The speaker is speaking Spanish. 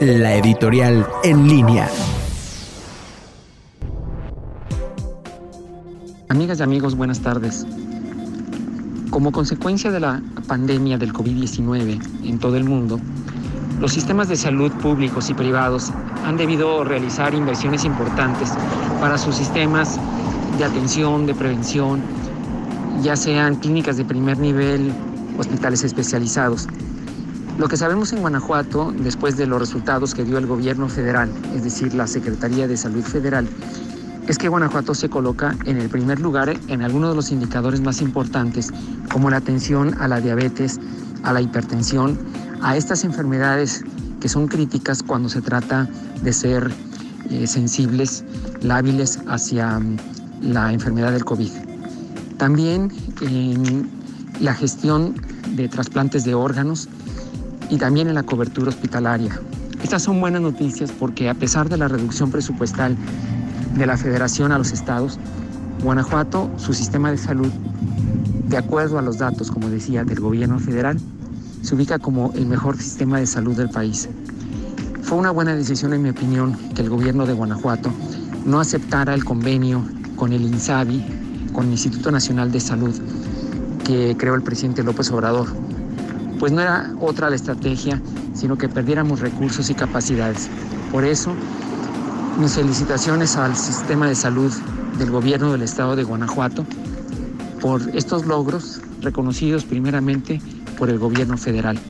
la editorial en línea. Amigas y amigos, buenas tardes. Como consecuencia de la pandemia del COVID-19 en todo el mundo, los sistemas de salud públicos y privados han debido realizar inversiones importantes para sus sistemas de atención, de prevención, ya sean clínicas de primer nivel, hospitales especializados. Lo que sabemos en Guanajuato, después de los resultados que dio el gobierno federal, es decir, la Secretaría de Salud Federal, es que Guanajuato se coloca en el primer lugar en algunos de los indicadores más importantes, como la atención a la diabetes, a la hipertensión, a estas enfermedades que son críticas cuando se trata de ser eh, sensibles, lábiles hacia mm, la enfermedad del COVID. También en la gestión de trasplantes de órganos y también en la cobertura hospitalaria. Estas son buenas noticias porque a pesar de la reducción presupuestal de la federación a los estados, Guanajuato, su sistema de salud, de acuerdo a los datos, como decía, del gobierno federal, se ubica como el mejor sistema de salud del país. Fue una buena decisión, en mi opinión, que el gobierno de Guanajuato no aceptara el convenio con el INSABI, con el Instituto Nacional de Salud, que creó el presidente López Obrador. Pues no era otra la estrategia, sino que perdiéramos recursos y capacidades. Por eso, mis felicitaciones al sistema de salud del gobierno del estado de Guanajuato por estos logros reconocidos primeramente por el gobierno federal.